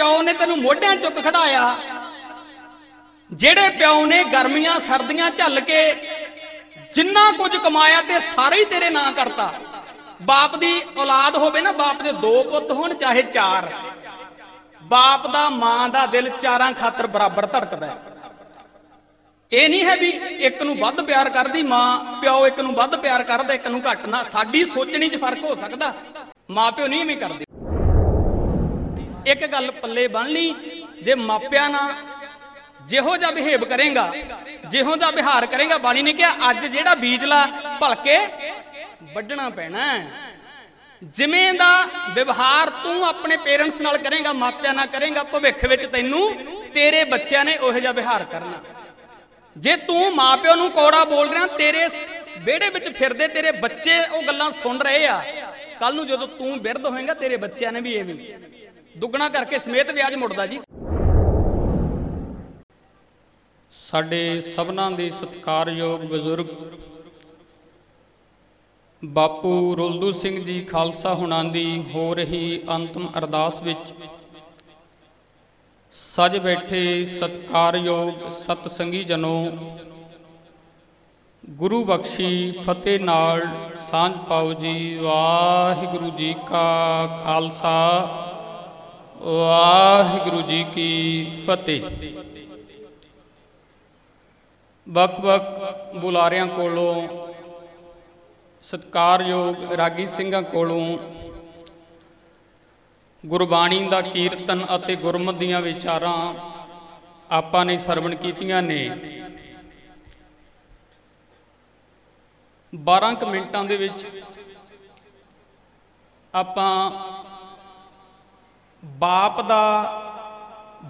ਪਿਓ ਨੇ ਤੈਨੂੰ ਮੋਢਿਆਂ ਚੁੱਕ ਖੜਾਇਆ। ਜਿਹੜੇ ਪਿਓ ਨੇ ਗਰਮੀਆਂ ਸਰਦੀਆਂ ਝੱਲ ਕੇ ਜਿੰਨਾ ਕੁਝ ਕਮਾਇਆ ਤੇ ਸਾਰਾ ਹੀ ਤੇਰੇ ਨਾਂ ਕਰਤਾ। ਬਾਪ ਦੀ ਔਲਾਦ ਹੋਵੇ ਨਾ, ਬਾਪ ਦੇ ਦੋ ਪੁੱਤ ਹੋਣ, ਚਾਹੇ ਚਾਰ। ਬਾਪ ਦਾ, ਮਾਂ ਦਾ ਦਿਲ ਚਾਰਾਂ ਖਾਤਰ ਬਰਾਬਰ ਧੜਕਦਾ ਹੈ। ਇਹ ਨਹੀਂ ਹੈ ਵੀ ਇੱਕ ਨੂੰ ਵੱਧ ਪਿਆਰ ਕਰਦੀ ਮਾਂ, ਪਿਓ ਇੱਕ ਨੂੰ ਵੱਧ ਪਿਆਰ ਕਰਦਾ, ਇੱਕ ਨੂੰ ਘੱਟ ਨਾ। ਸਾਡੀ ਸੋਚਣੀ 'ਚ ਫ਼ਰਕ ਹੋ ਸਕਦਾ। ਮਾਂ ਪਿਓ ਨਹੀਂ ਐਵੇਂ ਕਰਦੇ। ਇੱਕ ਗੱਲ ਪੱਲੇ ਬੰਨ ਲਈ, ਜੇ ਮਾਪਿਆਂ ਨਾਲ ਜਿਹੋ ਜਿਹਾ ਬਿਹੇਵ ਕਰੇਗਾ, ਜਿਹੋ ਜਿਹਾ ਵਿਹਾਰ ਕਰੇਗਾ, ਬਾਣੀ ਨੇ ਕਿਹਾ, ਅੱਜ ਜਿਹੜਾ ਬੀਜ ਲਾ ਭਲਕੇ ਵੱਢਣਾ ਪੈਣਾ ਹੈ। ਜਿਵੇਂ ਦਾ ਵਿਵਹਾਰ ਤੂੰ ਆਪਣੇ ਪੇਰੈਂਟਸ ਨਾਲ ਕਰੇਗਾ, ਮਾਪਿਆਂ ਨਾਲ ਕਰੇਗਾ, ਭਵਿੱਖ ਵਿੱਚ ਤੈਨੂੰ ਤੇਰੇ ਬੱਚਿਆਂ ਨੇ ਉਹੋ ਜਿਹਾ ਵਿਹਾਰ ਕਰਨਾ ਜੇ ਤੂੰ ਮਾਪਿਓ ਨੂੰ ਕੋੜਾ ਬੋਲ ਰਿਹਾ, ਤੇਰੇ ਸ- ਵਿਹੜੇ ਵਿੱਚ ਫਿਰਦੇ ਤੇਰੇ ਬੱਚੇ ਉਹ ਗੱਲਾਂ ਸੁਣ ਰਹੇ ਆ ਕੱਲ ਨੂੰ ਜਦੋਂ ਤੂੰ ਬਿਰਧ ਹੋਏਗਾ, ਤੇਰੇ ਬੱਚਿਆਂ ਨੇ ਵੀ ਐਵੇਂ ਹੀ। ਦੁੱਗਣਾ ਕਰਕੇ ਸਮੇਤ ਵਿਆਜ ਮੁੜਦਾ ਜੀ। ਸਾਡੇ ਸਭਨਾਂ ਦੇ ਸਤਿਕਾਰਯੋਗ ਬਜ਼ੁਰਗ ਬਾਪੂ ਰੁਲਦੂ ਸਿੰਘ ਜੀ ਖਾਲਸਾ ਹੁਣਾਂ ਦੀ ਹੋ ਰਹੀ ਅੰਤਮ ਅਰਦਾਸ ਵਿੱਚ ਸਜ ਬੈਠੇ ਸਤਿਕਾਰਯੋਗ ਸਤ ਸੰਗੀ ਜਨੋ, ਗੁਰੂ ਬਖਸ਼ੀ ਫਤਿਹ ਨਾਲ ਸਾਂਝ ਪਾਓ ਜੀ, ਵਾਹਿਗੁਰੂ ਜੀ ਕਾ ਖਾਲਸਾ। ਵਾਹਿਗੁਰੂ ਜੀ ਕੀ ਫਤਿਹ। ਵੱਖ-ਵੱਖ ਬੁਲਾਰਿਆਂ ਕੋਲੋਂ, ਸਤਿਕਾਰਯੋਗ ਰਾਗੀ ਸਿੰਘਾਂ ਕੋਲੋਂ, ਗੁਰਬਾਣੀ ਦਾ ਕੀਰਤਨ ਅਤੇ ਗੁਰਮਤਿ ਦੀਆਂ ਵਿਚਾਰਾਂ ਆਪਾਂ ਨੇ ਸਰਵਣ ਕੀਤੀਆਂ ਨੇ। 12 ਕੁ ਮਿੰਟਾਂ ਦੇ ਵਿੱਚ ਆਪਾਂ ਬਾਪ ਦਾ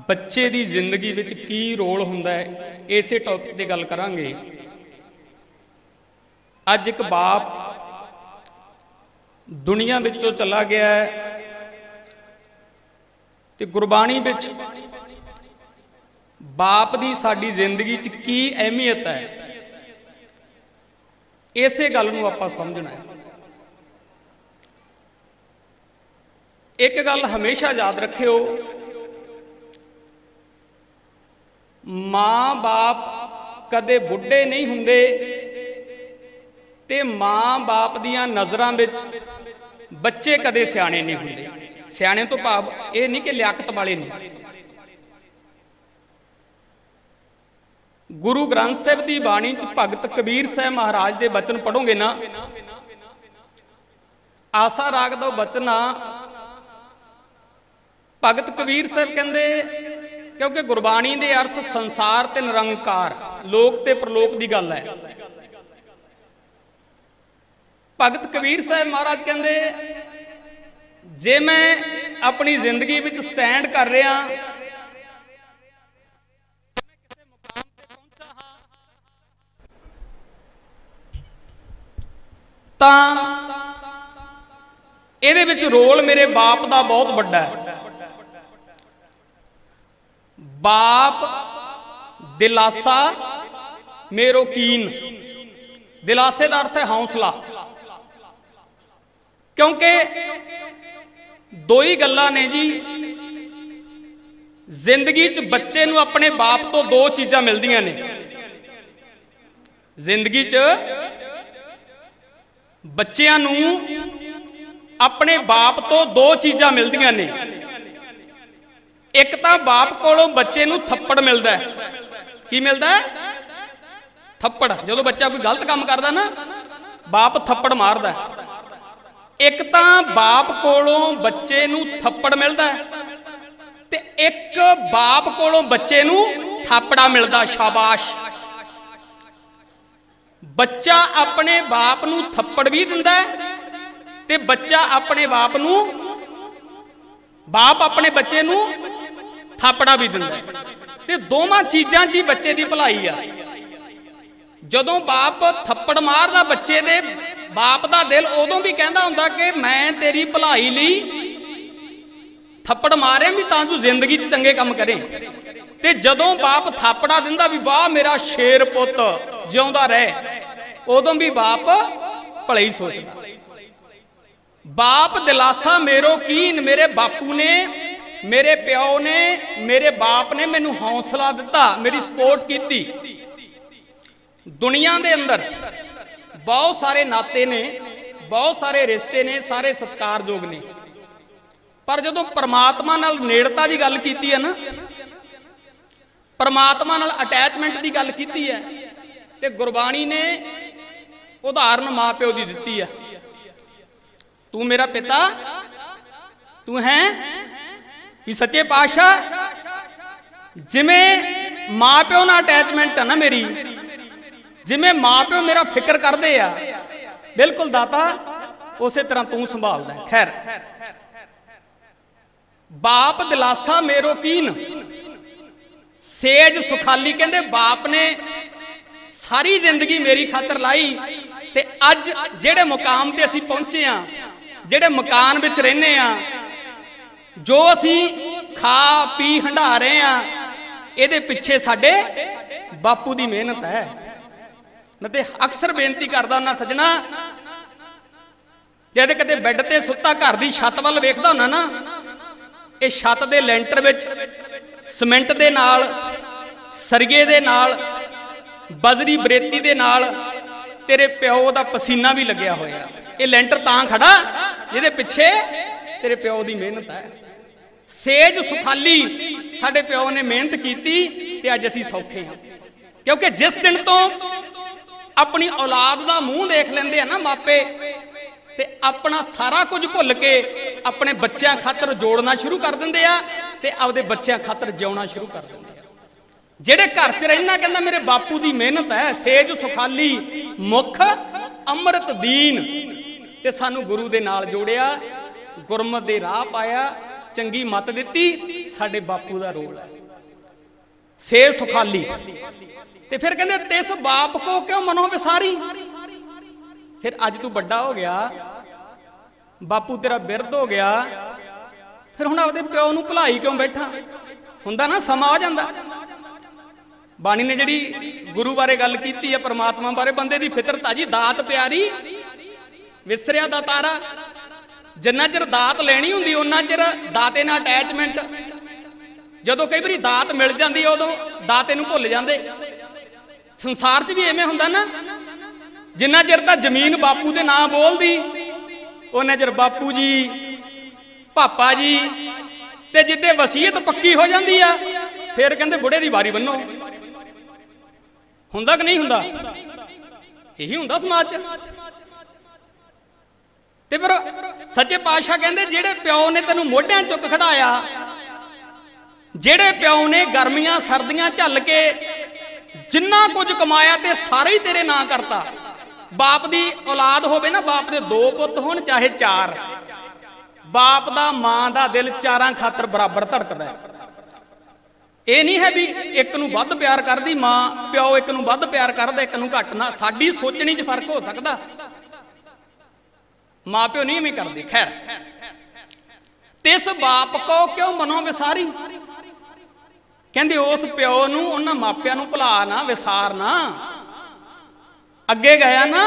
ਬੱਚੇ ਦੀ ਜ਼ਿੰਦਗੀ ਵਿੱਚ ਕੀ ਰੋਲ ਹੁੰਦਾ ਹੈ, ਇਸੇ ਟੌਪਿਕ ਤੇ ਗੱਲ ਕਰਾਂਗੇ। ਅੱਜ ਇੱਕ ਬਾਪ ਦੁਨੀਆ ਵਿੱਚੋਂ ਚਲਾ ਗਿਆ ਹੈ ਤੇ ਗੁਰਬਾਣੀ ਵਿੱਚ ਬਾਪ ਦੀ ਸਾਡੀ ਜ਼ਿੰਦਗੀ 'ਚ ਕੀ ਅਹਿਮੀਅਤ ਹੈ, ਇਸੇ ਗੱਲ ਨੂੰ ਆਪਾਂ ਸਮਝਣਾ ਹੈ। ਇੱਕ ਗੱਲ ਹਮੇਸ਼ਾ ਯਾਦ ਰੱਖਿਓ। ਮਾਂ-ਬਾਪ ਕਦੇ ਬੁੱਢੇ ਨਹੀਂ ਹੁੰਦੇ ਤੇ ਮਾਂ-ਬਾਪ ਦੀਆਂ ਨਜ਼ਰਾਂ ਵਿੱਚ ਬੱਚੇ ਕਦੇ ਸਿਆਣੇ ਨਹੀਂ ਹੁੰਦੇ। ਸਿਆਣੇ ਤੋਂ ਭਾਵ ਇਹ ਨਹੀਂ ਕਿ ਲਿਆਕਤ ਵਾਲੇ ਨੇ ਗੁਰੂ ਗ੍ਰੰਥ ਸਾਹਿਬ ਦੀ ਬਾਣੀ ਚ ਭਗਤ ਕਬੀਰ ਸਾਹਿਬ ਮਹਾਰਾਜ ਦੇ ਬਚਨ ਪੜੋਗੇ ਨਾ? ਆਸਾ ਰਾਗ ਦਾ ਬਚਨ ਆ ਭਗਤ ਕਬੀਰ ਸਾਹਿਬ ਕਹਿੰਦੇ, ਕਿਉਂਕਿ ਗੁਰਬਾਣੀ ਦੇ ਅਰਥ ਸੰਸਾਰ ਤੇ ਨਿਰੰਕਾਰ, ਲੋਕ ਤੇ ਪ੍ਰਲੋਕ ਦੀ ਗੱਲ ਹੈ। ਭਗਤ ਕਬੀਰ ਸਾਹਿਬ ਮਹਾਰਾਜ ਕਹਿੰਦੇ, ਜੇ ਮੈਂ ਆਪਣੀ ਜ਼ਿੰਦਗੀ ਵਿੱਚ ਸਟੈਂਡ ਕਰ ਰਿਹਾ ਤਾਂ ਇਹਦੇ ਵਿੱਚ ਰੋਲ ਮੇਰੇ ਬਾਪ ਦਾ ਬਹੁਤ ਵੱਡਾ ਹੈ। ਬਾਪ, ਦਿਲਾਸਾ ਮੇਰੋ ਕੀਨ ਦਿਲਾਸੇ ਦਾ ਅਰਥ ਹੈ ਹੌਸਲਾ। ਕਿਉਂਕਿ ਦੋ ਹੀ ਗੱਲਾਂ ਨੇ ਜੀ, ਜ਼ਿੰਦਗੀ 'ਚ ਬੱਚੇ ਨੂੰ ਆਪਣੇ ਬਾਪ ਤੋਂ ਦੋ ਚੀਜ਼ਾਂ ਮਿਲਦੀਆਂ ਨੇ। ਜ਼ਿੰਦਗੀ 'ਚ ਬੱਚਿਆਂ ਨੂੰ ਆਪਣੇ ਬਾਪ ਤੋਂ ਦੋ ਚੀਜ਼ਾਂ ਮਿਲਦੀਆਂ ਨੇ। ਇੱਕ ਤਾਂ ਬਾਪ ਕੋਲੋਂ ਬੱਚੇ ਨੂੰ ਥੱਪੜ ਮਿਲਦਾ ਹੈ। ਕੀ ਮਿਲਦਾ ਹੈ? ਥੱਪੜ। ਜਦੋਂ ਬੱਚਾ ਕੋਈ ਗਲਤ ਕੰਮ ਕਰਦਾ ਨਾ, ਬਾਪ ਥੱਪੜ ਮਾਰਦਾ ਹੈ। ਇੱਕ ਤਾਂ ਬਾਪ ਕੋਲੋਂ ਬੱਚੇ ਨੂੰ ਥੱਪੜ ਮਿਲਦਾ ਹੈ ਤੇ ਇੱਕ ਬਾਪ ਕੋਲੋਂ ਬੱਚੇ ਨੂੰ ਥਾਪੜਾ ਮਿਲਦਾ, ਸ਼ਾਬਾਸ਼। ਬੱਚਾ ਆਪਣੇ ਬਾਪ ਨੂੰ ਥੱਪੜ ਵੀ ਦਿੰਦਾ ਹੈ ਤੇ ਬੱਚਾ ਆਪਣੇ ਬਾਪ ਨੂੰ ਬਾਪ ਆਪਣੇ ਬੱਚੇ ਨੂੰ ਥਾਪੜਾ ਵੀ ਦਿੰਦਾ ਹੈ। ਤੇ ਦੋਵਾਂ ਚੀਜ਼ਾਂ 'ਚ ਹੀ ਬੱਚੇ ਦੀ ਭਲਾਈ ਆ। ਜਦੋਂ ਬਾਪ ਥੱਪੜ ਮਾਰਦਾ ਬੱਚੇ ਦੇ, ਬਾਪ ਦਾ ਦਿਲ ਉਦੋਂ ਵੀ ਕਹਿੰਦਾ ਹੁੰਦਾ ਕਿ ਮੈਂ ਤੇਰੀ ਭਲਾਈ ਲਈ ਥੱਪੜ ਮਾਰਿਆ ਵੀ ਤਾਂ ਤੂੰ ਜ਼ਿੰਦਗੀ 'ਚ ਚੰਗੇ ਕੰਮ ਕਰੇ। ਤੇ ਜਦੋਂ ਬਾਪ ਥਾਪੜਾ ਦਿੰਦਾ ਵੀ ਵਾਹ ਮੇਰਾ ਸ਼ੇਰ ਪੁੱਤ ਜਿਉਂਦਾ ਰਹਿ, ਉਦੋਂ ਵੀ ਬਾਪ ਭਲੇ ਹੀ ਸੋਚਦਾ। ਬਾਪ ਦਿਲਾਸਾ ਮੇਰੋ ਕੀਨ, ਮੇਰੇ ਬਾਪੂ ਨੇ, ਮੇਰੇ ਪਿਓ ਨੇ, ਮੇਰੇ ਬਾਪ ਨੇ ਮੈਨੂੰ ਹੌਸਲਾ ਦਿੱਤਾ, ਮੇਰੀ ਸਪੋਰਟ ਕੀਤੀ। ਦੁਨੀਆ ਦੇ ਅੰਦਰ ਬਹੁਤ ਸਾਰੇ ਨਾਤੇ ਨੇ, ਬਹੁਤ ਸਾਰੇ ਰਿਸ਼ਤੇ ਨੇ, ਸਾਰੇ ਸਤਿਕਾਰਯੋਗ ਨੇ। ਪਰ ਜਦੋਂ ਪਰਮਾਤਮਾ ਨਾਲ ਨੇੜਤਾ ਦੀ ਗੱਲ ਕੀਤੀ ਹੈ ਨਾ, ਪਰਮਾਤਮਾ ਨਾਲ ਅਟੈਚਮੈਂਟ ਦੀ ਗੱਲ ਕੀਤੀ ਹੈ, ਤੇ ਗੁਰਬਾਣੀ ਨੇ ਉਦਾਹਰਨ ਮਾਪਿਓ ਦੀ ਦਿੱਤੀ ਹੈ। ਤੂੰ ਮੇਰਾ ਪਿਤਾ? ਤੂੰ ਹੈ? ਵੀ ਸੱਚੇ ਪਾਤਸ਼ਾਹ? ਜਿਵੇਂ ਮਾਪਿਓ ਨਾਲ ਅਟੈਚਮੈਂਟ ਹੈ ਨਾ ਮੇਰੀ, ਜਿਵੇਂ ਮਾਪਿਓ ਮੇਰਾ ਫਿਕਰ ਕਰਦੇ ਆ। ਬਿਲਕੁਲ ਦਾਤਾ, ਉਸੇ ਤਰ੍ਹਾਂ ਤੂੰ ਸੰਭਾਲਦਾ ਹੈ। ਖੈਰ, ਬਾਪ ਦਿਲਾਸਾ ਮੇਰੋ ਕੀਨ। ਸੇਜ ਸੁਖਾਲੀ ਕਹਿੰਦੇ ਬਾਪ ਨੇ ਸਾਰੀ ਜ਼ਿੰਦਗੀ ਮੇਰੀ ਖਾਤਰ ਲਾਈ ਤੇ ਅੱਜ ਜਿਹੜੇ ਮੁਕਾਮ ਤੇ ਅਸੀਂ ਪਹੁੰਚੇ ਆ ਜਿਹੜੇ ਮਕਾਨ ਵਿੱਚ ਰਹਿੰਦੇ ਆ, ਜੋ ਅਸੀਂ ਖਾ, ਪੀ ਹੰਢਾ ਰਹੇ ਆ, ਇਹਦੇ ਪਿੱਛੇ ਸਾਡੇ ਬਾਪੂ ਦੀ ਮਿਹਨਤ ਹੈ। ਮੈਂ ਤੇ ਅਕਸਰ ਬੇਨਤੀ ਕਰਦਾ ਉਹਨਾਂ ਸੱਜਣਾ, ਜਦ ਕਿਤੇ ਬੈੱਡ ਤੇ ਸੁੱਤਾ ਘਰ ਦੀ ਛੱਤ ਵੱਲ ਵੇਖਦਾ ਹੁੰਨਾ ਨਾ, ਇਹ ਛੱਤ ਦੇ ਲੈਂਟਰ ਵਿੱਚ, ਸਿਮੈਂਟ ਦੇ ਨਾਲ ਸਰਗੇ ਦੇ ਨਾਲ, ਬਜਰੀ, ਬਰੇਤੀ ਦੇ ਨਾਲ ਤੇਰੇ ਪਿਓ ਦਾ ਪਸੀਨਾ ਵੀ ਲੱਗਿਆ ਹੋਇਆ। ਇਹ ਲੈਂਟਰ ਤਾਂ ਖੜਾ, ਜਿਹਦੇ ਪਿੱਛੇ ਤੇਰੇ ਪਿਓ ਦੀ ਮਿਹਨਤ ਹੈ। ਸੇਜ ਸੁਖਾਲੀ ਸਾਡੇ ਪਿਓ ਨੇ ਮਿਹਨਤ ਕੀਤੀ ਤੇ ਅੱਜ ਅਸੀਂ ਸੌਖੇ ਹਾਂ। ਕਿਉਂਕਿ ਜਿਸ ਦਿਨ ਤੋਂ ਆਪਣੀ ਔਲਾਦ ਦਾ ਮੂੰਹ ਦੇਖ ਲੈਂਦੇ ਆ ਨਾ ਮਾਪੇ, ਤੇ ਆਪਣਾ ਸਾਰਾ ਕੁਝ ਭੁੱਲ ਕੇ ਆਪਣੇ ਬੱਚਿਆਂ ਖਾਤਰ ਜੋੜਨਾ ਸ਼ੁਰੂ ਕਰ ਦਿੰਦੇ ਆ ਤੇ ਆਪਦੇ ਬੱਚਿਆਂ ਖਾਤਰ ਜਿਉਣਾ ਸ਼ੁਰੂ ਕਰ ਦਿੰਦੇ ਆ। ਜਿਹੜੇ ਘਰ 'ਚ ਰਹਿਣਾ ਕਹਿੰਦਾ ਮੇਰੇ ਬਾਪੂ ਦੀ ਮਿਹਨਤ ਹੈ। ਸੇਜ ਸੁਖਾਲੀ ਮੁਖ ਅੰਮ੍ਰਿਤ ਦੀਨ ਤੇ ਸਾਨੂੰ ਗੁਰੂ ਦੇ ਨਾਲ ਜੋੜਿਆ, ਗੁਰਮਤ ਦੇ ਰਾਹ ਪਾਇਆ, ਚੰਗੀ ਮੱਤ ਦਿੱਤੀ, ਸਾਡੇ ਬਾਪੂ ਦਾ ਰੋਲ ਹੈ। ਸੇਜ ਸੁਖਾਲੀ। ਤੇ ਫਿਰ ਕਹਿੰਦੇ, ਤਿਸ ਬਾਪ ਕੋ ਕਿਉਂ ਮਨੋ ਵਿਸਾਰੀ? ਫਿਰ ਅੱਜ ਤੂੰ ਵੱਡਾ ਹੋ ਗਿਆ, ਬਾਪੂ ਤੇਰਾ ਬਿਰਧ ਹੋ ਗਿਆ, ਫਿਰ ਹੁਣ ਆਪਦੇ ਪਿਓ ਨੂੰ ਭੁਲਾਈ ਕਿਉਂ ਬੈਠਾ? ਹੁੰਦਾ ਨਾ, ਸਮਾਂ ਆ ਜਾਂਦਾ। ਬਾਣੀ ਨੇ ਜਿਹੜੀ ਗੁਰੂ ਬਾਰੇ ਗੱਲ ਕੀਤੀ ਹੈ, ਪ੍ਰਮਾਤਮਾ ਬਾਰੇ, ਬੰਦੇ ਦੀ ਫਿਤਰਤ ਆ ਜੀ, ਦਾਤ ਪਿਆਰੀ ਵਿਸਰਿਆ ਦਾ ਤਾਰਾ। ਜਿੰਨਾ ਚਿਰ ਦਾਤ ਲੈਣੀ ਹੁੰਦੀ ਉਹਨਾਂ ਚਿਰ ਦਾਤੇ ਨਾਲ ਅਟੈਚਮੈਂਟ ਜਦੋਂ ਕਈ ਵਾਰੀ ਦਾਤ ਮਿਲ ਜਾਂਦੀ ਹੈ ਉਦੋਂ ਦਾਤੇ ਨੂੰ ਭੁੱਲ ਜਾਂਦੇ। ਸੰਸਾਰ 'ਚ ਵੀ ਐਵੇਂ ਹੁੰਦਾ ਨਾ। ਜਿੰਨਾ ਚਿਰ ਤਾਂ ਜ਼ਮੀਨ ਬਾਪੂ ਦੇ ਨਾਂ ਬੋਲਦੀ ਉਹਨਾਂ ਚਿਰ ਬਾਪੂ ਜੀ, ਪਾਪਾ ਜੀ, ਤੇ ਜਿੱਦੇ ਵਸੀਅਤ ਪੱਕੀ ਹੋ ਜਾਂਦੀ ਆ, ਫਿਰ ਕਹਿੰਦੇ ਬੁੜੇ ਦੀ ਵਾਰੀ ਬੰਨੋ। ਹੁੰਦਾ ਕਿ ਨਹੀਂ ਹੁੰਦਾ? ਇਹੀ ਹੁੰਦਾ ਸਮਾਜ 'ਚ। ਤੇ ਫਿਰ ਸੱਚੇ ਪਾਤਸ਼ਾਹ ਕਹਿੰਦੇ, ਜਿਹੜੇ ਪਿਓ ਨੇ ਤੈਨੂੰ ਮੋਢਿਆਂ ਚੁੱਕ ਖੜਾਇਆ ਜਿਹੜੇ ਪਿਓ ਨੇ ਗਰਮੀਆਂ, ਸਰਦੀਆਂ ਝੱਲ ਕੇ ਜਿੰਨਾ ਕੁਝ ਕਮਾਇਆ ਤੇ ਸਾਰੇ ਹੀ ਤੇਰੇ ਨਾਂ ਕਰਤਾ। ਬਾਪ ਦੀ ਔਲਾਦ ਹੋਵੇ ਨਾ, ਬਾਪ ਦੇ ਦੋ ਪੁੱਤ ਹੋਣ, ਚਾਹੇ ਚਾਰ। ਬਾਪ ਦਾ, ਮਾਂ ਦਾ ਦਿਲ ਚਾਰਾਂ ਖਾਤਰ ਬਰਾਬਰ ਧੜਕਦਾ ਹੈ। ਇਹ ਨਹੀਂ ਹੈ ਵੀ ਇੱਕ ਨੂੰ ਵੱਧ ਪਿਆਰ ਕਰਦੀ ਮਾਂ, ਪਿਓ ਇੱਕ ਨੂੰ ਵੱਧ ਪਿਆਰ ਕਰਦਾ, ਇੱਕ ਨੂੰ ਘੱਟ ਨਾ। ਸਾਡੀ ਸੋਚਣੀ 'ਚ ਫ਼ਰਕ ਹੋ ਸਕਦਾ। ਮਾਂ ਪਿਓ ਨਹੀਂ ਐਵੇਂ ਕਰਦੇ, ਖੈਰ। ਤਿਸ ਬਾਪ ਕੋ ਕਿਉਂ ਮਨੋ ਵਿਸਾਰੀ? ਕਹਿੰਦੇ ਉਸ ਪਿਓ ਨੂੰ ਉਹਨਾਂ ਮਾਪਿਆਂ ਨੂੰ ਭੁਲਾ ਨਾ, ਵਿਸਾਰ ਨਾ। ਅੱਗੇ ਗਿਆ ਨਾ,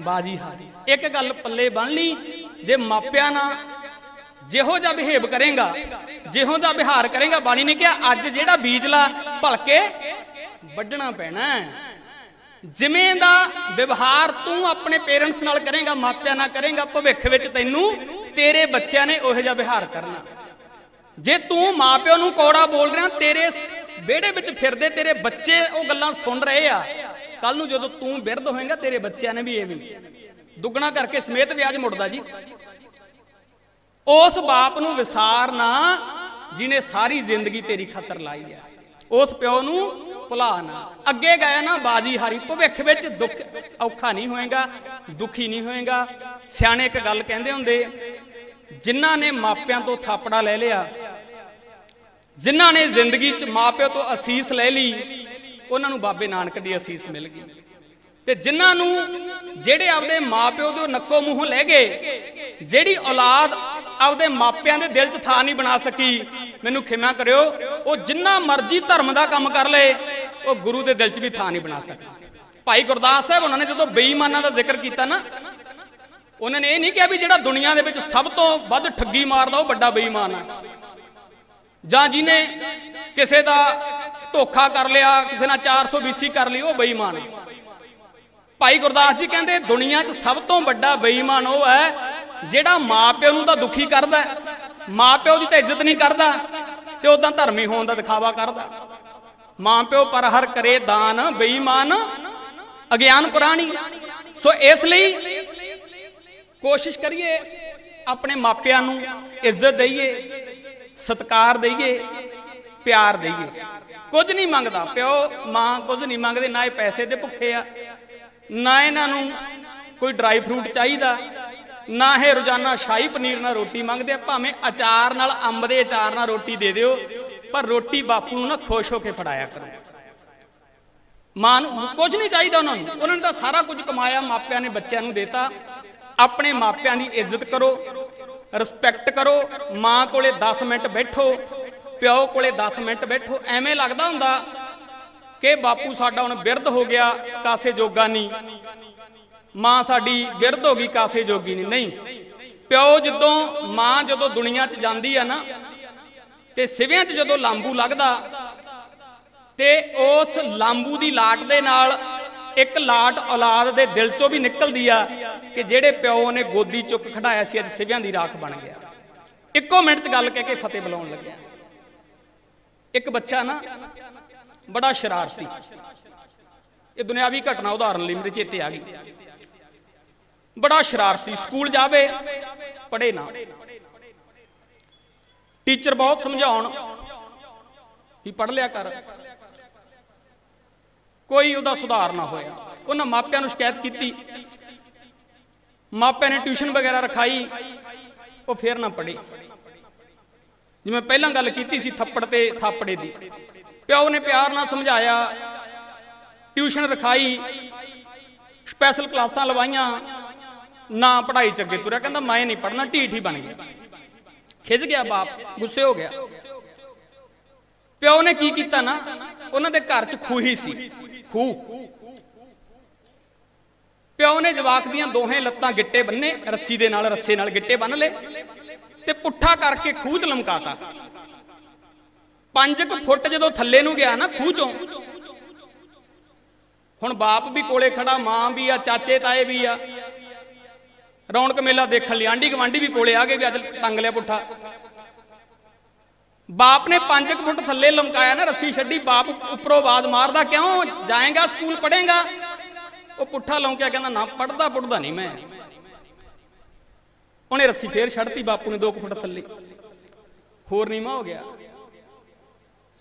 ਬਾਜੀ ਹਾਰੀ। ਇੱਕ ਗੱਲ ਪੱਲੇ ਬਣ ਲਈ, ਜੇ ਮਾਪਿਆਂ ਨਾਲ ਜਿਹੋ ਜਿਹਾ ਬਿਹੇਵ ਕਰੇਗਾ, ਜਿਹੋ ਜਿਹਾ ਵਿਹਾਰ ਕਰੇਗਾ, ਬਾਣੀ ਨੇ ਕਿਹਾ, ਅੱਜ ਜਿਹੜਾ ਬੀਜ ਲਾ ਭਲਕੇ ਵੱਢਣਾ ਪੈਣਾ ਹੈ। ਜਿਵੇਂ ਦਾ ਵਿਵਹਾਰ ਤੂੰ ਆਪਣੇ ਪੇਰੈਂਟਸ ਨਾਲ ਕਰੇਗਾ, ਮਾਪਿਆਂ ਨਾਲ ਕਰੇਗਾ, ਭਵਿੱਖ ਵਿੱਚ ਤੈਨੂੰ ਤੇਰੇ ਬੱਚਿਆਂ ਨੇ ਉਹੋ ਜਿਹਾ ਵਿਹਾਰ ਕਰਨਾ। ਜੇ ਤੂੰ ਮਾਪਿਓ ਨੂੰ ਕੋੜਾ ਬੋਲ ਰਿਹਾ, ਤੇਰੇ ਵਿਹੜੇ ਵਿੱਚ ਫਿਰਦੇ ਤੇਰੇ ਬੱਚੇ ਉਹ ਗੱਲਾਂ ਸੁਣ ਰਹੇ ਆ। ਕੱਲ ਨੂੰ ਜਦੋਂ ਤੂੰ ਬਿਰਧ ਹੋਏਗਾ, ਤੇਰੇ ਬੱਚਿਆਂ ਨੇ ਵੀ ਐਵੇਂ ਦੁੱਗਣਾ ਕਰਕੇ ਸਮੇਤ ਵਿਆਜ ਮੁੜਦਾ ਜੀ। ਉਸ ਬਾਪ ਨੂੰ ਵਿਸਾਰ ਨਾ ਜਿਨੇ ਸਾਰੀ ਜ਼ਿੰਦਗੀ ਤੇਰੀ ਖਾਤਰ ਲਾਈ ਆ। ਉਸ ਪਿਓ ਨੂੰ ਭੁਲਾ ਨਾ। ਅੱਗੇ ਗਿਆ ਨਾ ਬਾਜੀ ਹਾਰੀ, ਭਵਿੱਖ ਵਿੱਚ ਦੁੱਖ ਔਖਾ ਨਹੀਂ ਹੋਏਗਾ, ਦੁਖੀ ਨਹੀਂ ਹੋਏਗਾ। ਸਿਆਣੇ ਇੱਕ ਗੱਲ ਕਹਿੰਦੇ ਹੁੰਦੇ, ਜਿਨ੍ਹਾਂ ਨੇ ਮਾਪਿਆਂ ਤੋਂ ਥਾਪੜਾ ਲੈ ਲਿਆ, ਜਿਨ੍ਹਾਂ ਨੇ ਜ਼ਿੰਦਗੀ 'ਚ ਮਾਪਿਓ ਤੋਂ ਅਸੀਸ ਲੈ ਲਈ, ਉਹਨਾਂ ਨੂੰ ਬਾਬੇ ਨਾਨਕ ਦੀ ਅਸੀਸ ਮਿਲ ਗਈ। ਤੇ ਜਿਨ੍ਹਾਂ ਨੂੰ ਜਿਹੜੇ ਆਪਦੇ ਮਾਪਿਓ ਦੇ ਨੱਕੋ ਮੂੰਹੋਂ ਲੈ ਗਏ, ਜਿਹੜੀ ਔਲਾਦ ਆਪਦੇ ਮਾਪਿਆਂ ਦੇ ਦਿਲ 'ਚ ਥਾਂ ਨਹੀਂ ਬਣਾ ਸਕੀ। ਮੈਨੂੰ ਖਿਮਾ ਕਰਿਓ, ਉਹ ਜਿੰਨਾ ਮਰਜ਼ੀ ਧਰਮ ਦਾ ਕੰਮ ਕਰ ਲਏ ਉਹ ਗੁਰੂ ਦੇ ਦਿਲ 'ਚ ਵੀ ਥਾਂ ਨਹੀਂ ਬਣਾ ਸਕਦੀ। ਭਾਈ ਗੁਰਦਾਸ ਸਾਹਿਬ, ਉਹਨਾਂ ਨੇ ਜਦੋਂ ਬੇਈਮਾਨਾਂ ਦਾ ਜ਼ਿਕਰ ਕੀਤਾ ਨਾ, ਉਹਨਾਂ ਨੇ ਇਹ ਨਹੀਂ ਕਿਹਾ ਵੀ ਜਿਹੜਾ ਦੁਨੀਆ ਦੇ ਵਿੱਚ ਸਭ ਤੋਂ ਵੱਧ ਠੱਗੀ ਮਾਰਦਾ, ਉਹ ਵੱਡਾ ਬੇਈਮਾਨ ਆ। ਜਾਂ ਜਿਹਨੇ ਕਿਸੇ ਦਾ ਧੋਖਾ ਕਰ ਲਿਆ, ਕਿਸੇ ਨਾਲ 400 BC ਕਰ ਲਈ, ਉਹ ਬੇਈਮਾਨ ਹੈ ਭਾਈ ਗੁਰਦਾਸ ਜੀ ਕਹਿੰਦੇ, ਦੁਨੀਆ 'ਚ ਸਭ ਤੋਂ ਵੱਡਾ ਬੇਈਮਾਨ ਉਹ ਹੈ ਜਿਹੜਾ ਮਾਪਿਓ ਨੂੰ ਤਾਂ ਦੁਖੀ ਕਰਦਾ ਹੈ, ਮਾਪਿਓ ਦੀ ਤਾਂ ਇੱਜ਼ਤ ਨਹੀਂ ਕਰਦਾ ਤੇ ਉਦਾਂ ਧਰਮੀ ਹੋਣ ਦਾ ਦਿਖਾਵਾ ਕਰਦਾ। ਮਾਪਿਓ ਪਰ ਹਰ ਕਰੇ ਦਾਨ ਬੇਈਮਾਨ ਅਗਿਆਨ ਪੁਰਾਣੀ। ਸੋ ਇਸ ਲਈ ਕੋਸ਼ਿਸ਼ ਕਰੀਏ ਆਪਣੇ ਮਾਪਿਆਂ ਨੂੰ ਇੱਜ਼ਤ ਦਈਏ ਸਤਿਕਾਰ ਦਈਏ ਪਿਆਰ ਦਈਏ। ਕੁਝ ਨਹੀਂ ਮੰਗਦਾ ਪਿਓ ਮਾਂ ਕੁਝ ਨਹੀਂ ਮੰਗਦੇ ਨਾ ਇਹ ਪੈਸੇ ਦੇ ਭੁੱਖੇ ਆ ਨਾ ਇਹਨਾਂ ਨੂੰ ਕੋਈ ਡਰਾਈ ਫਰੂਟ ਚਾਹੀਦਾ। ਨਾ ਇਹ ਰੋਜ਼ਾਨਾ ਸ਼ਾਹੀ ਪਨੀਰ ਨਾਲ ਰੋਟੀ ਮੰਗਦੇ ਆ, ਭਾਵੇਂ ਅਚਾਰ ਨਾਲ, ਅੰਬ ਦੇ ਅਚਾਰ ਨਾਲ ਰੋਟੀ ਦੇ ਦਿਓ, ਪਰ ਰੋਟੀ ਬਾਪੂ ਨੂੰ ਨਾ ਖੁਸ਼ ਹੋ ਕੇ ਫੜਾਇਆ ਕਰੋ। ਮਾਂ ਨੂੰ ਕੁਝ ਨਹੀਂ ਚਾਹੀਦਾ ਉਹਨਾਂ ਨੂੰ। ਉਹਨਾਂ ਨੇ ਤਾਂ ਸਾਰਾ ਕੁਝ ਕਮਾਇਆ, ਮਾਪਿਆਂ ਨੇ ਬੱਚਿਆਂ ਨੂੰ ਦਿੱਤਾ। ਆਪਣੇ ਮਾਪਿਆਂ ਦੀ ਇੱਜ਼ਤ ਕਰੋ ਰਿਸਪੈਕਟ ਕਰੋ। ਮਾਂ ਕੋਲੇ 10 ਮਿੰਟ ਬੈਠੋ, ਪਿਓ ਕੋਲੇ 10 ਮਿੰਟ ਬੈਠੋ। ਐਵੇਂ ਲੱਗਦਾ ਹੁੰਦਾ ਕਿ ਬਾਪੂ ਸਾਡਾ ਹੁਣ ਬਿਰਧ ਹੋ ਗਿਆ, ਕਾਸੇ ਜੋਗਾ ਨਹੀਂ। ਮਾਂ ਸਾਡੀ ਬਿਰਧ ਹੋ ਗਈ, ਕਾਸੇ ਜੋਗੀ ਨਹੀਂ। ਨਹੀਂ। ਪਿਓ ਜਦੋਂ ਮਾਂ ਜਦੋਂ ਦੁਨੀਆ 'ਚ ਜਾਂਦੀ ਆ ਨਾ, ਤੇ ਸਿਵਿਆਂ 'ਚ ਜਦੋਂ ਲਾਂਬੂ ਲੱਗਦਾ, ਤੇ ਉਸ ਲਾਂਬੂ ਦੀ ਲਾਟ ਦੇ ਨਾਲ ਇੱਕ ਲਾਟ ਔਲਾਦ ਦੇ ਦਿਲ 'ਚੋਂ ਵੀ ਨਿਕਲਦੀ ਆ ਕਿ ਜਿਹੜੇ ਪਿਓ ਨੇ ਗੋਦੀ ਚੁੱਕ ਖੜਾਇਆ ਸੀ, ਅੱਜ ਸਿਵਿਆਂ ਦੀ ਰਾਖ ਬਣ ਗਿਆ। ਇੱਕੋ ਮਿੰਟ 'ਚ ਗੱਲ ਕਹਿ ਕੇ ਫਤਿਹ ਬੁਲਾਉਣ ਲੱਗਿਆ। ਇੱਕ ਬੱਚਾ ਨਾ ਬੜਾ ਸ਼ਰਾਰਤੀ। ਇਹ ਦੁਨਿਆਵੀ ਘਟਨਾ ਉਦਾਹਰਨ ਲਈ ਮੇਰੇ ਚੇਤੇ ਆ ਗਈ। ਬੜਾ ਸ਼ਰਾਰਤੀ, ਸਕੂਲ ਜਾਵੇ ਪੜੇ ਨਾ। ਟੀਚਰ ਬਹੁਤ ਸਮਝਾਉਣ ਵੀ ਪੜ ਲਿਆ ਕਰ। ਕੋਈ ਉਹਦਾ ਸੁਧਾਰ ਨਾ ਹੋਇਆ। ਉਹਨਾਂ ਮਾਪਿਆਂ ਨੂੰ ਸ਼ਿਕਾਇਤ ਕੀਤੀ। ਮਾਪਿਆਂ ਨੇ ਟਿਊਸ਼ਨ ਵਗੈਰਾ ਰਖਾਈ। ਉਹ ਫੇਰ ਨਾ ਪੜੇ ਜਿਵੇਂ ਪਹਿਲਾਂ ਗੱਲ ਕੀਤੀ ਸੀ ਥੱਪੜ ਤੇ ਥਾਪੜੇ ਦੀ। ਪਿਓ ਨੇ ਪਿਆਰ ਨਾਲ ਸਮਝਾਇਆ। ਟਿਊਸ਼ਨ ਰਖਾਈ। ਸਪੈਸ਼ਲ ਕਲਾਸਾਂ ਲਵਾਈਆਂ। ਨਾ ਪੜ੍ਹਾਈ ਚ ਅੱਗੇ ਤੁਰਿਆ, ਕਹਿੰਦਾ ਮੈਂ ਨਹੀਂ ਪੜਨਾ ਢੀਠ ਹੀ ਬਣ ਗਿਆ। ਖਿੱਚ ਗਿਆ ਬਾਪ, ਗੁੱਸੇ ਹੋ ਗਿਆ। ਪਿਓ ਨੇ ਕੀ ਕੀਤਾ ਨਾ, ਉਹਨਾਂ ਦੇ ਘਰ ਚ ਖੂਹੀ ਸੀ, ਖੂਹ। ਪਿਓ ਨੇ ਜਵਾਕ ਦੀਆਂ ਦੋਹੇ ਲੱਤਾਂ ਗਿੱਟੇ ਬੰਨੇ, ਰੱਸੀ ਦੇ ਨਾਲ ਰੱਸੇ ਨਾਲ ਗਿੱਟੇ ਬੰਨ ਲਏ ਤੇ ਪੁੱਠਾ ਕਰਕੇ ਖੂਹ ਚ ਲਮਕਾਤਾ। 5 ਫੁੱਟ ਜਦੋਂ ਥੱਲੇ ਨੂੰ ਗਿਆ ਨਾ ਖੂਹ ਚੋਂ, ਹੁਣ ਬਾਪ ਵੀ ਕੋਲੇ ਖੜਾ, ਮਾਂ ਵੀ ਆ, ਚਾਚੇ ਤਾਏ ਵੀ ਆ ਰੌਣਕ ਮੇਲਾ ਦੇਖਣ ਲਈ ਆਂਢੀ ਗਵਾਂਢੀ ਵੀ ਕੋਲੇ ਆ ਗਏ ਵੀ ਅੱਜ ਟੰਗ ਲਿਆ ਪੁੱਠਾ। ਬਾਪ ਨੇ 5 ਫੁੱਟ ਥੱਲੇ ਲਮਕਾਇਆ ਨਾ ਰੱਸੀ ਛੱਡੀ, ਬਾਪ ਉੱਪਰੋਂ ਆਵਾਜ਼ ਮਾਰਦਾ, ਕਿਉਂ ਜਾਏਗਾ, ਸਕੂਲ ਪੜ੍ਹੇਗਾ? ਉਹ ਪੁੱਠਾ ਲੌਂਕਿਆ, ਕਹਿੰਦਾ, ਨਾ ਪੜਦਾ ਪੁੱਟਦਾ ਨਹੀਂ ਮੈਂ। ਉਹਨੇ ਰੱਸੀ ਫੇਰ ਛੱਡਤੀ, ਬਾਪੂ ਨੇ 2 ਫੁੱਟ ਥੱਲੇ। ਹੋਰ ਨੀਵਾ ਹੋ ਗਿਆ।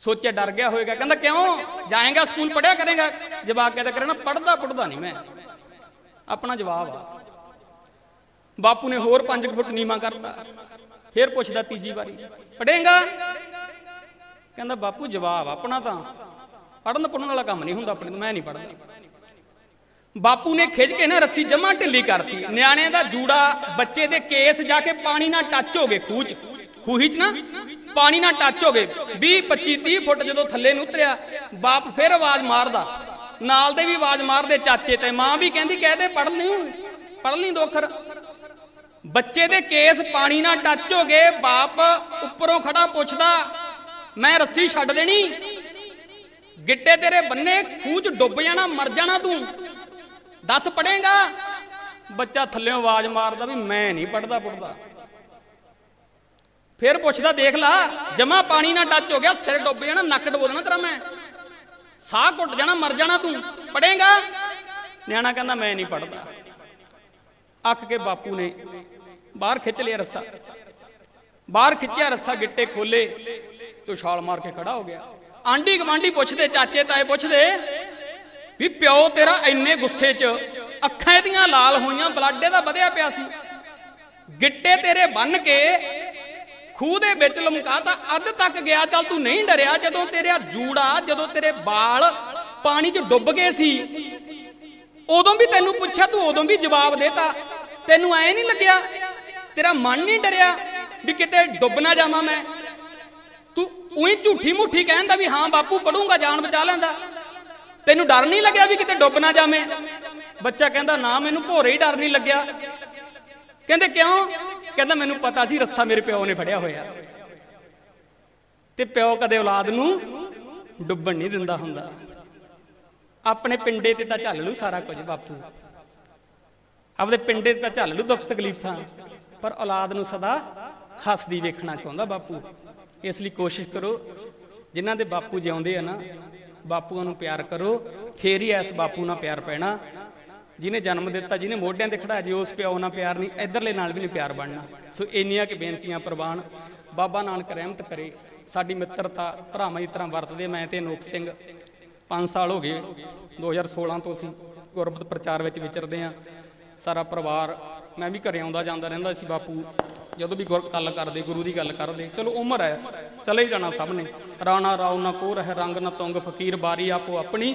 ਸੋਚਿਆ, ਡਰ ਗਿਆ ਹੋਵੇਗਾ ਕਹਿੰਦਾ, ਕਿਉਂ ਜਾਏਗਾ, ਸਕੂਲ ਪੜਿਆ ਕਰੇਗਾ? ਜਵਾਬ ਕਹਿੰਦਾ, ਕਰੇ ਨਾ ਪੜਦਾ ਪੁੱਟਦਾ ਨਹੀਂ ਮੈਂ। ਆਪਣਾ ਜਵਾਬ ਆ। ਬਾਪੂ ਨੇ ਹੋਰ 5 ਫੁੱਟ ਨੀਵਾ ਕਰਤਾ। ਫੇਰ ਪੁੱਛਦਾ ਤੀਜੀ ਵਾਰੀ, ਪੜੇਗਾ? ਕਹਿੰਦਾ, ਬਾਪੂ, ਜਵਾਬ ਆਪਣਾ ਤਾਂ। ਪੜਨ ਪੜਨ ਵਾਲਾ ਕੰਮ ਨਹੀਂ ਹੁੰਦਾ ਆਪਣੇ ਤੋਂ, ਮੈਂ ਨਹੀਂ ਪੜਦਾ ਬਾਪੂ ਨੇ ਖਿੱਚ ਕੇ ਨਾ ਰੱਸੀ ਜਮਾ ਢਿੱਲੀ ਕਰਤੀ। ਨਿਆਣੇ ਦਾ ਜੂੜਾ, ਬੱਚੇ ਦੇ ਕੇਸ ਜਾ ਕੇ ਪਾਣੀ ਨਾਲ ਟੱਚ ਹੋ ਗਏ ਖੂਹ 'ਚ। ਖੂਹੀ 'ਚ ਨਾ, ਪਾਣੀ ਨਾਲ ਟੱਚ ਹੋ ਗਏ। 20 25 30 ਫੁੱਟ ਜਦੋਂ ਥੱਲੇ ਨੂੰ ਉਤਰਿਆ, ਬਾਪ ਫਿਰ ਆਵਾਜ਼ ਮਾਰਦਾ। ਨਾਲ ਦੇ ਵੀ ਆਵਾਜ਼ ਮਾਰਦੇ ਚਾਚੇ ਤੇ ਮਾਂ ਵੀ ਕਹਿੰਦੀ ਕਹਦੇ ਪੜ ਲਈ ਪੜ ਲਈ ਦੋ ਅੱਖਰ ਬੱਚੇ ਦੇ ਕੇਸ ਪਾਣੀ ਨਾਲ ਟੱਚ ਹੋ ਗਏ, ਬਾਪ ਉੱਪਰੋਂ ਖੜਾ ਪੁੱਛਦਾ, ਮੈਂ ਰੱਸੀ ਛੱਡ ਦੇਣੀ? ਗਿੱਟੇ ਤੇਰੇ ਬੰਨੇ, ਖੂਹ 'ਚ ਡੁੱਬ ਜਾਣਾ, ਮਰ ਜਾਣਾ ਤੂੰ? ਦੱਸ ਪੜੇਗਾ ਬੱਚਾ ਥੱਲੇੋਂ ਆਵਾਜ਼ ਮਾਰਦਾ ਵੀ ਮੈਂ ਨਹੀਂ ਪੜਦਾ ਪੜਦਾ ਫਿਰ ਪੁੱਛਦਾ, ਦੇਖ ਲਾ, ਜਮਾ ਪਾਣੀ ਨਾਲ ਟੱਚ ਹੋ ਗਿਆ, ਸਿਰ ਡੁੱਬ ਜਾਣਾ, ਨੱਕ ਡੁੱਬ ਦੇਣਾ ਤੇਰਾ ਮੈਂ? ਸਾਹ ਘੁੱਟ ਜਾਣਾ, ਮਰ ਜਾਣਾ ਤੂੰ? ਪੜੇਗਾ ਨਿਆਣਾ ਕਹਿੰਦਾ, ਮੈਂ ਨਹੀਂ ਪੜਦਾ ਅੱਕ ਕੇ ਬਾਪੂ ਨੇ, ਬਾਹਰ ਖਿੱਚ ਲਿਆ ਰੱਸਾ। ਬਾਹਰ ਖਿੱਚਿਆ ਰੱਸਾ, ਗਿੱਟੇ ਖੋਲੇ, ਤੂੰ ਛਾਲ ਮਾਰ ਕੇ ਖੜਾ ਹੋ ਗਿਆ। ਆਂਢੀ ਗਵਾਂਢੀ ਪੁੱਛਦੇ, ਚਾਚੇ ਤਾਏ ਪੁੱਛਦੇ, ਵੀ ਪਿਓ ਤੇਰਾ ਇੰਨੇ ਗੁੱਸੇ 'ਚ, ਅੱਖਾਂ ਇਹਦੀਆਂ ਲਾਲ ਹੋਈਆਂ ਬਲੱਡ ਇਹਦਾ ਵਧਿਆ ਪਿਆ ਸੀ। ਗਿੱਟੇ ਤੇਰੇ ਬੰਨ ਕੇ ਖੂਹ ਦੇ ਵਿੱਚ ਲਮਕਾ ਤਾਂ, ਅੱਧ ਤੱਕ ਗਿਆ, ਚੱਲ ਤੂੰ ਨਹੀਂ ਡਰਿਆ, ਜਦੋਂ ਤੇਰਾ ਜੂੜਾ, ਜਦੋਂ ਤੇਰੇ ਵਾਲ ਪਾਣੀ 'ਚ ਡੁੱਬ ਗਏ ਸੀ, ਉਦੋਂ ਵੀ ਤੈਨੂੰ ਪੁੱਛਿਆ, ਤੂੰ ਉਦੋਂ ਵੀ ਜਵਾਬ ਦੇਤਾ। ਤੈਨੂੰ ਐ ਨਹੀਂ ਲੱਗਿਆ? ਤੇਰਾ ਮਨ ਨਹੀਂ ਡਰਿਆ ਵੀ ਕਿਤੇ ਡੁੱਬ ਨਾ ਜਾਵਾਂ ਮੈਂ? ਤੂੰ ਉਹੀ ਝੂਠੀ ਮੁੱਠੀ ਕਹਿੰਦਾ ਵੀ ਹਾਂ ਬਾਪੂ, ਪੜੂੰਗਾ, ਜਾਨ ਬਚਾ ਲੈਂਦਾ। ਤੈਨੂੰ ਡਰ ਨਹੀਂ ਲੱਗਿਆ ਵੀ ਕਿਤੇ ਡੁੱਬ ਨਾ ਜਾਵੇਂ? ਬੱਚਾ ਕਹਿੰਦਾ, ਨਾ, ਮੈਨੂੰ ਭੋਰੇ ਹੀ ਡਰ ਨਹੀਂ ਲੱਗਿਆ। ਕਹਿੰਦੇ ਕਿਉਂ? ਕਹਿੰਦਾ, ਮੈਨੂੰ ਪਤਾ ਸੀ ਰੱਸਾ ਮੇਰੇ ਪਿਓ ਨੇ ਫੜਿਆ ਹੋਇਆ। ਤੇ ਪਿਓ ਕਦੇ ਔਲਾਦ ਨੂੰ ਡੁੱਬਣ ਨਹੀਂ ਦਿੰਦਾ ਹੁੰਦਾ। ਆਪਣੇ ਪਿੰਡੇ ਤੇ ਤਾਂ ਝੱਲ ਲੂ ਸਾਰਾ ਕੁਝ ਬਾਪੂ। ਆਪਦੇ ਪਿੰਡੇ ਤੇ ਤਾਂ ਝੱਲ ਲੂ ਦੁੱਖ ਤਕਲੀਫਾਂ। ਪਰ ਔਲਾਦ ਨੂੰ ਸਦਾ ਹੱਸਦੀ ਵੇਖਣਾ ਚਾਹੁੰਦਾ ਬਾਪੂ। ਇਸ ਲਈ ਕੋਸ਼ਿਸ਼ ਕਰੋ, ਜਿਨ੍ਹਾਂ ਦੇ ਬਾਪੂ ਜਿਉਂਦੇ ਆ ਨਾ, ਬਾਪੂਆਂ ਨੂੰ ਪਿਆਰ ਕਰੋ। ਫੇਰ ਹੀ ਐਸ ਬਾਪੂ ਨਾਲ ਪਿਆਰ ਪੈਣਾ। ਜਿਹਨੇ ਜਨਮ ਦਿੱਤਾ, ਜਿਹਨੇ ਮੋਢਿਆਂ ਤੇ ਖੜਾ ਜੇ ਉਸ ਪਿਓ ਨਾਲ ਪਿਆਰ ਨਹੀਂ, ਇਧਰਲੇ ਨਾਲ ਵੀ ਨਹੀਂ ਪਿਆਰ ਬਣਨਾ। ਸੋ ਇੰਨੀਆਂ ਕਿ ਬੇਨਤੀਆਂ ਪ੍ਰਵਾਨ। ਬਾਬਾ ਨਾਨਕ ਰਹਿਮਤ ਕਰੇ। ਸਾਡੀ ਮਿੱਤਰਤਾ ਭਰਾਵਾਂ ਦੀ ਤਰ੍ਹਾਂ ਵਰਤਦੇ। ਮੈਂ ਤੇ ਅਨੂਪ ਸਿੰਘ 5 ਸਾਲ ਹੋ ਗਏ। 2016 ਤੋਂ ਅਸੀਂ ਗੁਰਬਤ ਪ੍ਰਚਾਰ ਵਿੱਚ ਵਿਚਰਦੇ ਆ ਸਾਰਾ ਪਰਿਵਾਰ, ਮੈਂ ਵੀ ਘਰੇ ਆਉਂਦਾ ਜਾਂਦਾ ਰਹਿੰਦਾ ਸੀ ਬਾਪੂ। ਜਦੋਂ ਵੀ ਗੁਰ- ਗੱਲ ਕਰਦੇ, ਗੁਰੂ ਦੀ ਗੱਲ ਕਰਦੇ, ਚਲੋ ਉਮਰ ਹੈ, ਚਲੇ ਹੀ ਜਾਣਾ ਸਭ ਨੇ। ਰਾਣਾ ਰਾਉ ਨਾ ਕੋ ਰਹਿ ਰੰਗ ਨਾ ਤੁੰਗ, ਫਕੀਰ ਬਾਰੀ ਆਪੋ ਆਪਣੀ।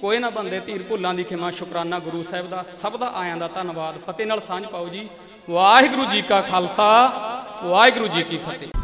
ਕੋਈ ਨਾ ਬੰਦੇ ਧੀਰ ਭੁੱਲਾਂ ਦੀ ਖਿਮਾ, ਸ਼ੁਕਰਾਨਾ ਗੁਰੂ ਸਾਹਿਬ ਦਾ। ਸਭ ਦਾ ਆਇਆਂ ਦਾ ਧੰਨਵਾਦ। ਫਤਿਹ ਨਾਲ ਸਾਂਝ ਪਾਓ ਜੀ। ਵਾਹਿਗੁਰੂ ਜੀ ਕਾ ਖਾਲਸਾ, ਵਾਹਿਗੁਰੂ ਜੀ ਕੀ ਫਤਿਹ।